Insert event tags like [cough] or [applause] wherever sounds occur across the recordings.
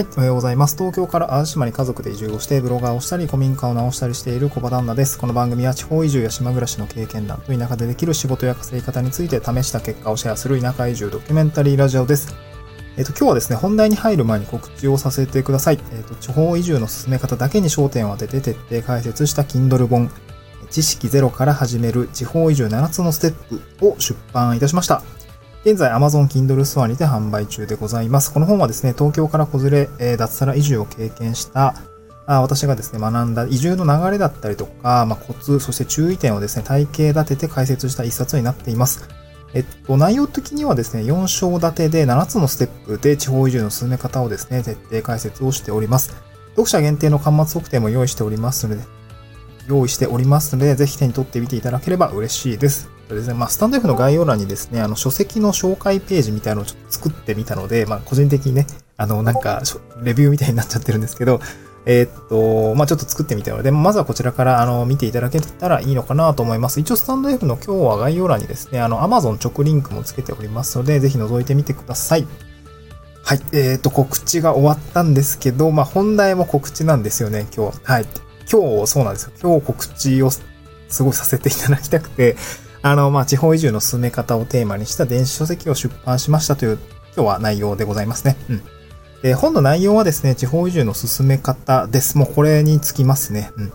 はい、おはようございます。東京から淡島に家族で移住をして、ブロガーをしたり、古民家を直したりしている小場旦那です。この番組は地方移住や島暮らしの経験談と田舎でできる仕事や稼ぎ方について試した結果をシェアする田舎移住ドキュメンタリーラジオです。えっ、と、今日はですね、本題に入る前に告知をさせてください。えっ、と、地方移住の進め方だけに焦点を当てて徹底解説した Kindle 本、知識ゼロから始める地方移住7つのステップを出版いたしました。現在 Amazon Kindle ストアにて販売中でございます。この本はですね、東京から子連れ、脱サラ移住を経験したあ私がですね、学んだ移住の流れだったりとか、まあ、コツ、そして注意点をですね、体系立てて解説した一冊になっています。えっと、内容的にはですね、4章立てで7つのステップで地方移住の進め方をですね、徹底解説をしております。読者限定の端末測定も用意しておりますので、用意しておりますので、ぜひ手に取ってみていただければ嬉しいです。そうですね、まあ、スタンド F の概要欄にですね、あの、書籍の紹介ページみたいなのをちょっと作ってみたので、まあ、個人的にね、あの、なんか、レビューみたいになっちゃってるんですけど、えーっと、まあ、ちょっと作ってみたので、まずはこちらから、あの、見ていただけたらいいのかなと思います。一応、スタンド F の今日は概要欄にですね、あの、Amazon 直リンクもつけておりますので、ぜひ覗いてみてください。はい。えーっと、告知が終わったんですけど、まあ、本題も告知なんですよね、今日。はい。今日、そうなんですよ。今日告知をすごいさせていただきたくて、あの、まあ、地方移住の進め方をテーマにした電子書籍を出版しましたという、今日は内容でございますね。うん。で、本の内容はですね、地方移住の進め方です。もうこれにつきますね。うん。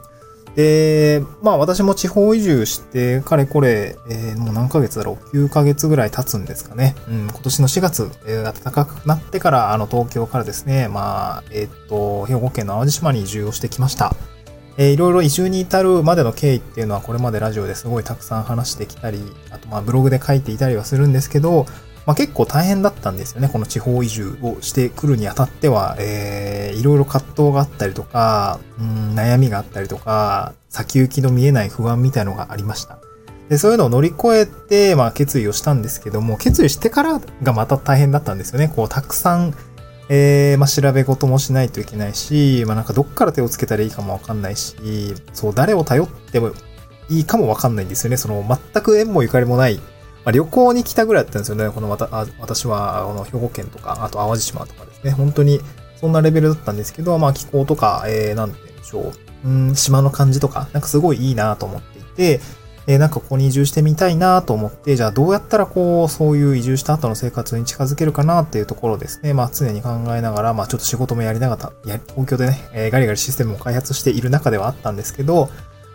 で、まあ私も地方移住して、かれこれ、えーもう何ヶ月だろう ?9 ヶ月ぐらい経つんですかね。うん、今年の4月、えー暖かくなってから、あの、東京からですね、まあ、えーっと、兵庫県の淡路島に移住をしてきました。えーいろいろ移住に至るまでの経緯っていうのはこれまでラジオですごいたくさん話してきたり、あとまあブログで書いていたりはするんですけど、まあ結構大変だったんですよね。この地方移住をしてくるにあたっては、えーいろいろ葛藤があったりとか、うん、悩みがあったりとか、先行きの見えない不安みたいのがありました。で、そういうのを乗り越えて、まあ決意をしたんですけども、決意してからがまた大変だったんですよね。こう、たくさん、えー、まあ、調べ事もしないといけないし、まあ、なんかどっから手をつけたらいいかもわかんないし、そう、誰を頼ってもいいかもわかんないんですよね。その、全く縁もゆかりもない、まあ、旅行に来たぐらいだったんですよね。このわた、あ私は、この兵庫県とか、あと淡路島とかですね。本当に、そんなレベルだったんですけど、まあ、気候とか、えー、なんて言うんでしょう。うん、島の感じとか、なんかすごいいいなと思っていて、えーなんかここに移住してみたいなと思って、じゃあどうやったらこう、そういう移住した後の生活に近づけるかなっていうところですね。まあ常に考えながら、まあちょっと仕事もやりながら、や東京でね、えーガリガリシステムを開発している中ではあったんですけど、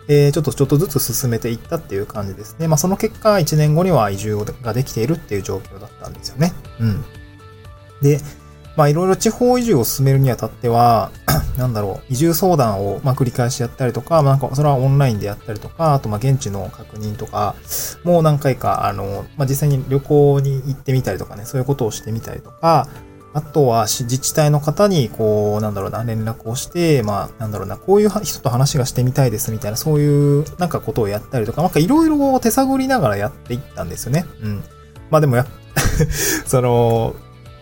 えーちょっとちょっとずつ進めていったっていう感じですね。まあその結果、1年後には移住ができているっていう状況だったんですよね。うん。で、まあいろいろ地方移住を進めるにあたっては、[clears throat] なんだろう、移住相談をまあ繰り返しやったりとか、まあなんかそれはオンラインでやったりとか、あとまあ現地の確認とか、もう何回か、あの、まあ実際に旅行に行ってみたりとかね、そういうことをしてみたりとか、あとは自治体の方に、こう、なんだろうな、連絡をして、まあ、なんだろうな、こういう人と話がしてみたいですみたいな、そういう、なんかことをやったりとか、なんかいろいろ手探りながらやっていったんですよね。うん。まあでもや、[laughs] その、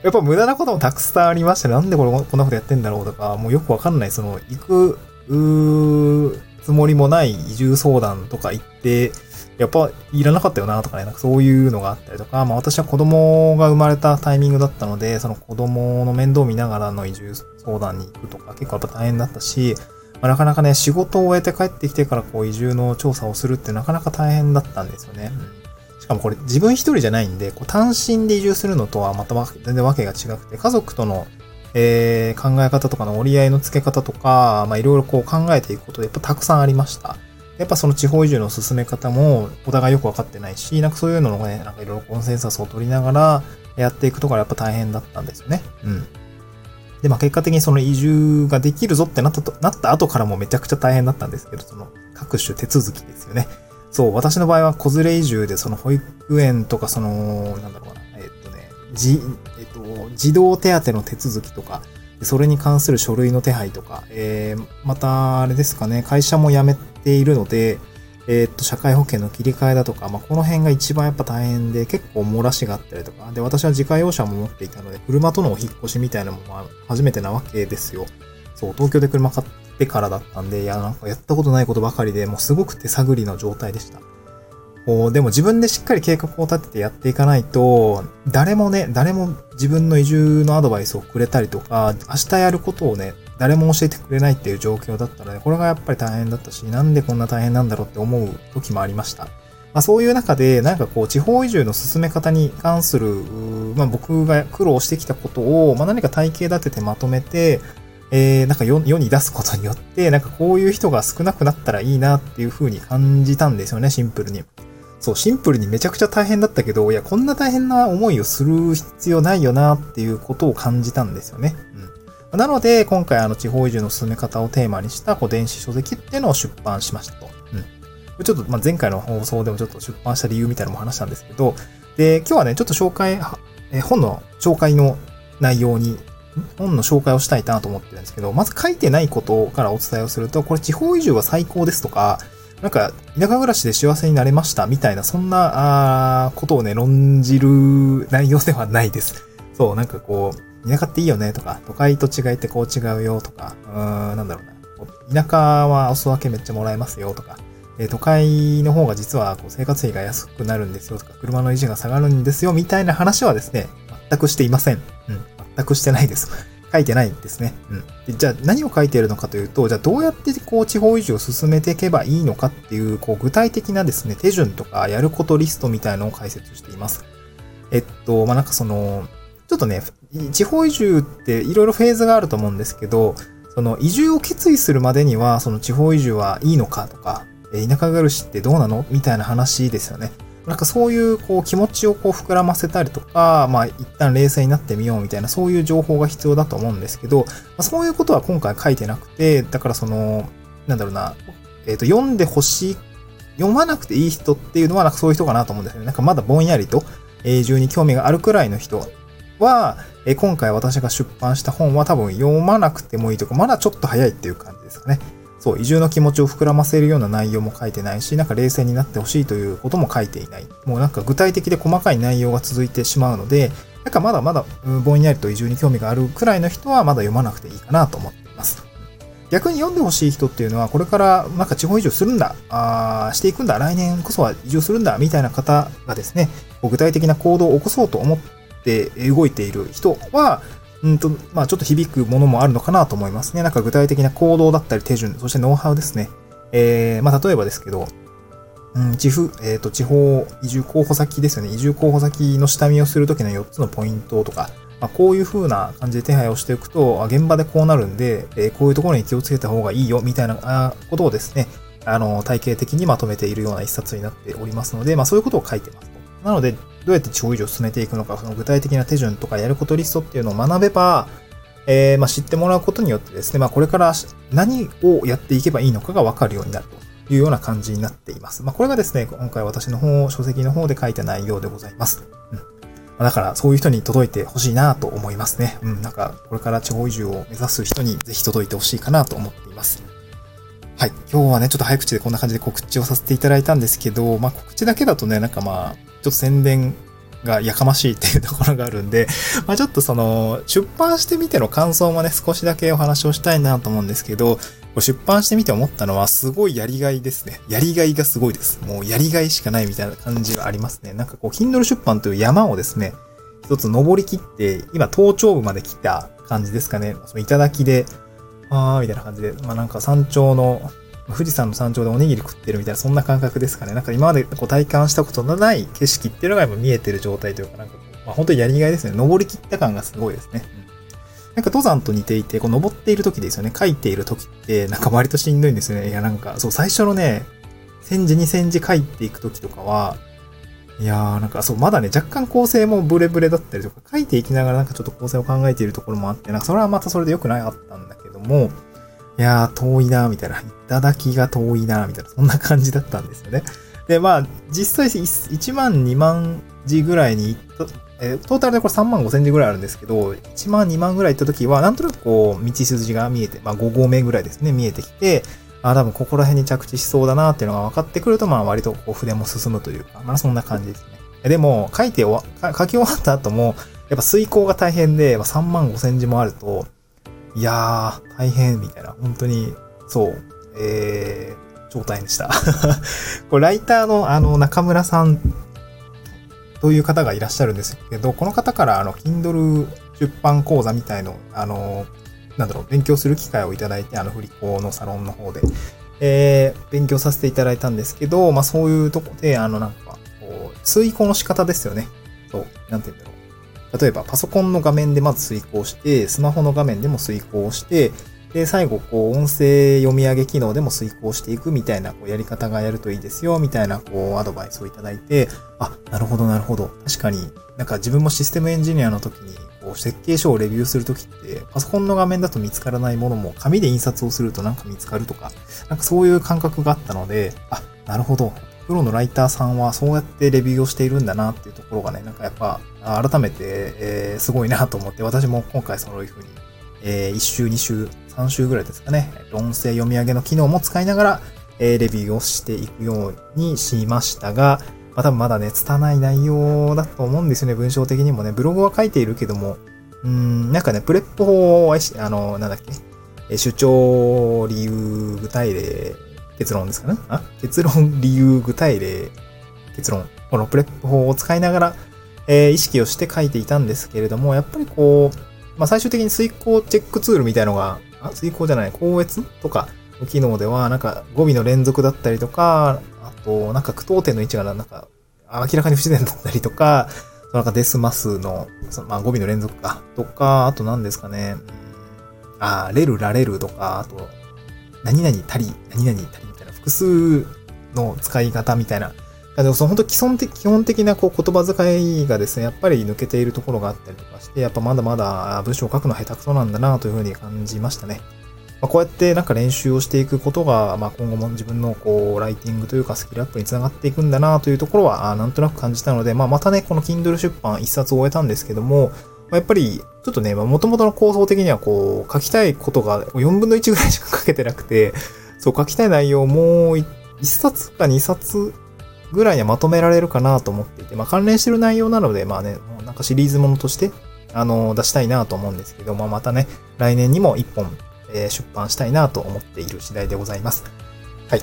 やっぱ無駄なこともたくさんありまして、なんでこれこんなことやってんだろうとか、もうよくわかんない、その、行く、つもりもない移住相談とか行って、やっぱいらなかったよなとかね、なんかそういうのがあったりとか、まあ私は子供が生まれたタイミングだったので、その子供の面倒を見ながらの移住相談に行くとか結構やっぱ大変だったし、まあ、なかなかね、仕事を終えて帰ってきてからこう移住の調査をするってなかなか大変だったんですよね。うんしかもこれ自分一人じゃないんで、こう単身で移住するのとはまた全然わけが違くて、家族との、えー考え方とかの折り合いのつけ方とか、まあいろいろこう考えていくことでやっぱたくさんありました。やっぱその地方移住の進め方もお互いよくわかってないし、なんかそういうのをね、なんかいろいろコンセンサスを取りながらやっていくところはやっぱ大変だったんですよね。うん。で、まあ結果的にその移住ができるぞってなったと、なった後からもめちゃくちゃ大変だったんですけど、その各種手続きですよね。そう、私の場合は子連れ移住で、その保育園とか、その、なんだろうな、えっとね、じ、えっと、児童手当の手続きとか、それに関する書類の手配とか、えー、また、あれですかね、会社も辞めているので、えーっと、社会保険の切り替えだとか、まあ、この辺が一番やっぱ大変で、結構漏らしがあったりとか、で、私は自家用車も持っていたので、車とのお引っ越しみたいなのもま初めてなわけですよ。そう、東京で車買ってからだったんで、いや、なんかやったことないことばかりで、もうすごく手探りの状態でした。こう、でも自分でしっかり計画を立ててやっていかないと、誰もね、誰も自分の移住のアドバイスをくれたりとか、明日やることをね、誰も教えてくれないっていう状況だったので、これがやっぱり大変だったし、なんでこんな大変なんだろうって思う時もありました。まあそういう中で、なんかこう、地方移住の進め方に関する、まあ僕が苦労してきたことを、まあ何か体系立ててまとめて、えー、なんか世に出すことによって、なんかこういう人が少なくなったらいいなっていう風に感じたんですよね、シンプルに。そう、シンプルにめちゃくちゃ大変だったけど、いや、こんな大変な思いをする必要ないよなっていうことを感じたんですよね。うん。なので、今回あの地方移住の進め方をテーマにしたこう電子書籍っていうのを出版しましたと。うん。ちょっと、まあ、前回の放送でもちょっと出版した理由みたいなのも話したんですけど、で、今日はね、ちょっと紹介、え本の紹介の内容に、本の紹介をしたいなと思ってるんですけど、まず書いてないことからお伝えをすると、これ地方移住は最高ですとか、なんか、田舎暮らしで幸せになれましたみたいな、そんな、あことをね、論じる内容ではないです。そう、なんかこう、田舎っていいよねとか、都会と違いってこう違うよとか、うーん、なんだろうな。田舎はお裾分けめっちゃもらえますよとか、え都会の方が実はこう生活費が安くなるんですよとか、車の維持が下がるんですよみたいな話はですね、全くしていません。うん、全くしてないです。書いてないんですね。うん。でじゃあ何を書いているのかというと、じゃあどうやってこう地方移住を進めていけばいいのかっていう、こう具体的なですね、手順とかやることリストみたいのを解説しています。えっと、まあ、なんかその、ちょっとね、地方移住っていろいろフェーズがあると思うんですけど、その移住を決意するまでには、その地方移住はいいのかとか、田舎暮らしってどうなのみたいな話ですよね。なんかそういうこう気持ちをこう膨らませたりとか、まあ一旦冷静になってみようみたいなそういう情報が必要だと思うんですけど、まあ、そういうことは今回書いてなくて、だからその、なんだろうな、えっ、ー、と読んでほしい、読まなくていい人っていうのはなんかそういう人かなと思うんですよね。なんかまだぼんやりと永住に興味があるくらいの人は、えー、今回私が出版した本は多分読まなくてもいいとか、まだちょっと早いっていう感じですかね。そう、移住の気持ちを膨らませるような内容も書いてないし、なんか冷静になってほしいということも書いていない。もうなんか具体的で細かい内容が続いてしまうので、なんかまだまだぼんやりと移住に興味があるくらいの人はまだ読まなくていいかなと思っています。逆に読んでほしい人っていうのは、これからなんか地方移住するんだ、あしていくんだ、来年こそは移住するんだ、みたいな方がですね、具体的な行動を起こそうと思って動いている人は、うんと、まあちょっと響くものもあるのかなと思いますね。なんか具体的な行動だったり手順、そしてノウハウですね。えー、まあ例えばですけど、うん、地府、えっ、ー、と、地方移住候補先ですよね。移住候補先の下見をするときの4つのポイントとか、まあ、こういう風な感じで手配をしていくと、現場でこうなるんで、えー、こういうところに気をつけた方がいいよ、みたいなことをですね、あの、体系的にまとめているような一冊になっておりますので、まあそういうことを書いてます。なので、どうやって地方移住を進めていくのか、その具体的な手順とかやることリストっていうのを学べば、えー、まあ、知ってもらうことによってですね、まあ、これから何をやっていけばいいのかがわかるようになるというような感じになっています。まあ、これがですね、今回私の方、書籍の方で書いた内容でございます。うん。だから、そういう人に届いてほしいなと思いますね。うん。なんか、これから地方移住を目指す人にぜひ届いてほしいかなと思っています。はい。今日はね、ちょっと早口でこんな感じで告知をさせていただいたんですけど、まあ、告知だけだとね、なんかまあ、ちょっと宣伝がやかましいっていうところがあるんで、[laughs] まあちょっとその、出版してみての感想もね、少しだけお話をしたいなと思うんですけど、出版してみて思ったのは、すごいやりがいですね。やりがいがすごいです。もうやりがいしかないみたいな感じがありますね。なんかこう、Kindle 出版という山をですね、一つ登り切って、今、頭頂部まで来た感じですかね。その頂で、あーみたいな感じで、まあなんか山頂の富士山の山頂でおにぎり食ってるみたいな、そんな感覚ですかね。なんか今までこう体感したことのない景色っていうのが今見えてる状態というか、なんかこう、まあ、本当にやりがいですね。登り切った感がすごいですね。なんか登山と似ていて、こう登っている時ですよね。書いている時って、なんか割としんどいんですよね。いや、なんか、そう、最初のね、千字に千字書いていく時とかは、いやー、なんかそう、まだね、若干構成もブレブレだったりとか、書いていきながらなんかちょっと構成を考えているところもあって、なんかそれはまたそれで良くなかったんだけども、いやー、遠いなーみたいな。頂が遠いなーみたいな。そんな感じだったんですよね。で、まあ、実際1万、2万字ぐらいに行った、えー、トータルでこれ3万5千字ぐらいあるんですけど、1万、2万ぐらい行った時は、なんとなくこう、道筋が見えて、まあ5合目ぐらいですね、見えてきて、あ、多分ここら辺に着地しそうだなっていうのが分かってくると、まあ割とこう筆も進むというか、まあそんな感じですね。でも、書いて終わ、書き終わった後も、やっぱ遂行が大変で、まあ、3万5千字もあると、いやー、大変、みたいな。本当に、そう。え状態でした。[laughs] これライターのあの中村さんという方がいらっしゃるんですけど、この方からあの Kindle 出版講座みたいの、あの、なんだろう、勉強する機会をいただいて、あの、振り子のサロンの方で、えー、勉強させていただいたんですけど、まあそういうとこで、あの、なんか、こう、追考の仕方ですよね。そう、なんて言うんだろう。例えば、パソコンの画面でまず遂行して、スマホの画面でも遂行して、で、最後、こう、音声読み上げ機能でも遂行していくみたいな、こう、やり方がやるといいですよ、みたいな、こう、アドバイスをいただいて、あ、なるほど、なるほど。確かに、なんか自分もシステムエンジニアの時に、こう、設計書をレビューするときって、パソコンの画面だと見つからないものも、紙で印刷をするとなんか見つかるとか、なんかそういう感覚があったので、あ、なるほど。プロのライターさんはそうやってレビューをしているんだなっていうところがね、なんかやっぱ、改めて、えー、すごいなと思って、私も今回そういうふうに、えー、1週、2週、3週ぐらいですかね、音声読み上げの機能も使いながら、えー、レビューをしていくようにしましたが、まあ、多分まだね、拙い内容だと思うんですよね、文章的にもね。ブログは書いているけども、うん、なんかね、 PREP 法を、あの、なんだっけ、主張、理由、具体例、結論ですかね。あ？結論、理由、具体例、結論。この PREP 法を使いながら、えー、意識をして書いていたんですけれども、やっぱりこう、まあ、最終的に推敲チェックツールみたいのが、あ、推敲じゃない、校閲とかの機能では、なんか語尾の連続だったりとか、あと、なんか句読点の位置がなんか明らかに不自然だったりとか、なんかデスマスの、そのまあ語尾の連続か、とか、あと何ですかね、あ、レル、ラレルとか、あと、何々足り、何々足り、複数の使い方みたいな。でもその本当基本的、基本的なこう言葉遣いがですね、やっぱり抜けているところがあったりとかして、やっぱまだまだ文章を書くの下手くそなんだなというふうに感じましたね。まあ、こうやってなんか練習をしていくことが、まあ、今後も自分のこう、ライティングというかスキルアップにつながっていくんだなというところは、なんとなく感じたので、まあ、またね、この Kindle 出版一冊を終えたんですけどもま、やっぱり、ちょっとね、もともとの構想的にはこう、書きたいことが4分の1ぐらいしか書けてなくて、そう、書きたい内容も1冊か2冊ぐらいにはまとめられるかなと思っていて、まあ関連してる内容なので、まあね、なんかシリーズものとして、あの、出したいなと思うんですけど、まあまたね、来年にも1本、えー、出版したいなと思っている次第でございます。はい。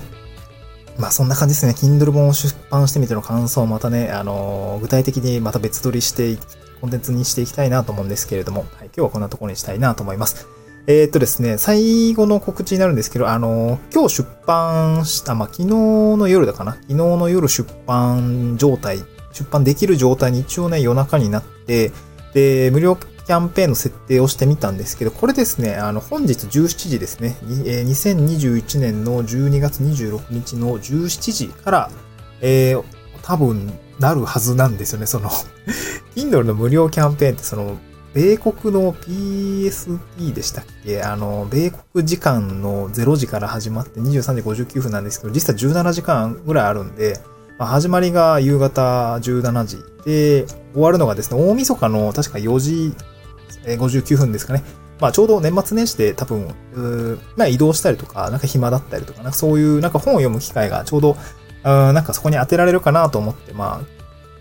まあそんな感じですね。Kindle 本を出版してみての感想をまたね、あのー、具体的にまた別撮りしてコンテンツにしていきたいなと思うんですけれども、はい、今日はこんなところにしたいなと思います。えー、っとですね、最後の告知になるんですけど、あの、今日出版した、まあ、昨日の夜だかな？昨日の夜出版状態、出版できる状態に一応ね、夜中になって、で、無料キャンペーンの設定をしてみたんですけど、これですね、あの、本日17時ですね、えー、2021年の12月26日の17時から、えー、多分、なるはずなんですよね、その。[laughs] Kindle の無料キャンペーンって、その、米国の PST でしたっけ？あの、米国時間の0時から始まって23時59分なんですけど、実際17時間ぐらいあるんで、まあ、始まりが夕方17時で、終わるのがですね、大晦日の確か4時59分ですかね。まあちょうど年末年始で多分、まあ移動したりとか、なんか暇だったりとか、なんかそういうなんか本を読む機会がちょうど、なんかそこに当てられるかなと思って、まあ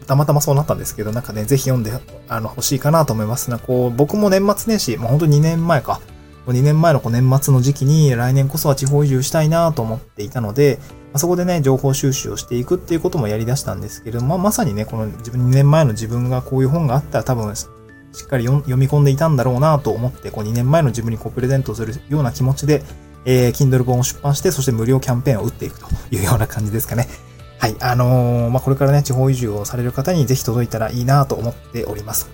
たまたまそうなったんですけど、なんかね、ぜひ読んで、あの、欲しいかなと思います。なこう、僕も年末年始、もうほんと2年前か。2年前のこう年末の時期に来年こそは地方移住したいなと思っていたので、まそこでね、情報収集をしていくっていうこともやり出したんですけれども、まあ、まさにね、この自分2年前の自分がこういう本があったら多分、しっかり読み込んでいたんだろうなと思って、こう2年前の自分にこうプレゼントするような気持ちで、えー、Kindle 本を出版して、そして無料キャンペーンを打っていくというような感じですかね。はい。あのー、まあ、これからね、地方移住をされる方にぜひ届いたらいいなと思っております。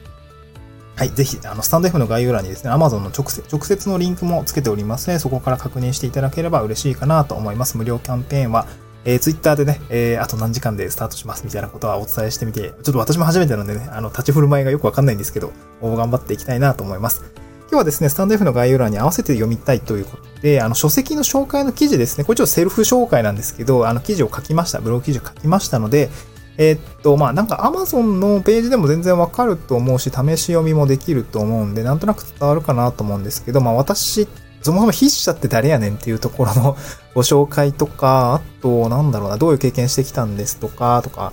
はい。ぜひ、あの、スタンド F の概要欄にですね、Amazon の直接、直接のリンクもつけておりますので、そこから確認していただければ嬉しいかなと思います。無料キャンペーンは、えー、Twitter でね、えー、あと何時間でスタートしますみたいなことはお伝えしてみて、ちょっと私も初めてなんでね、あの、立ち振る舞いがよくわかんないんですけど、頑張っていきたいなと思います。今日はですね、スタンド F の概要欄に合わせて読みたいということで、あの、書籍の紹介の記事ですね。これちょっとセルフ紹介なんですけど、あの、記事を書きました。ブログ記事を書きましたので、えー、っと、まあ、なんか Amazon のページでも全然わかると思うし、試し読みもできると思うんで、なんとなく伝わるかなと思うんですけど、まあ、私、そもそも筆者って誰やねんっていうところの [laughs] ご紹介とか、あと、なんだろうな、どういう経験してきたんですとか、とか、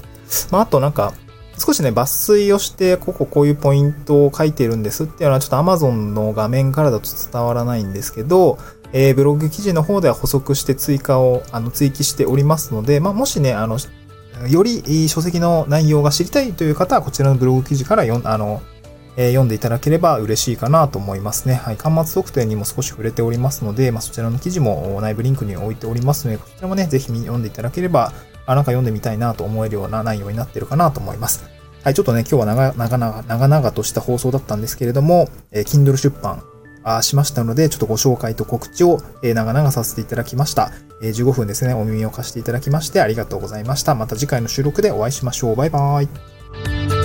まあ、あとなんか、少しね、抜粋をして、こここういうポイントを書いてるんですっていうのは、ちょっと Amazon の画面からだと伝わらないんですけど、えー、ブログ記事の方では補足して追加を、あの、追記しておりますので、まあ、もしね、あの、より書籍の内容が知りたいという方は、こちらのブログ記事から読ん、あの、えー、読んでいただければ嬉しいかなと思いますね。はい。端末特典にも少し触れておりますので、まあ、そちらの記事も内部リンクに置いておりますので、こちらもね、ぜひ読んでいただければ、あ、なんか読んでみたいなと思えるような内容になってるかなと思います。はい、ちょっとね、今日は長々、長々とした放送だったんですけれども、えー、Kindle 出版あしましたので、ちょっとご紹介と告知を、えー、長々させていただきました。えー、15分ですね、お耳を貸していただきましてありがとうございました。また次回の収録でお会いしましょう。バイバーイ。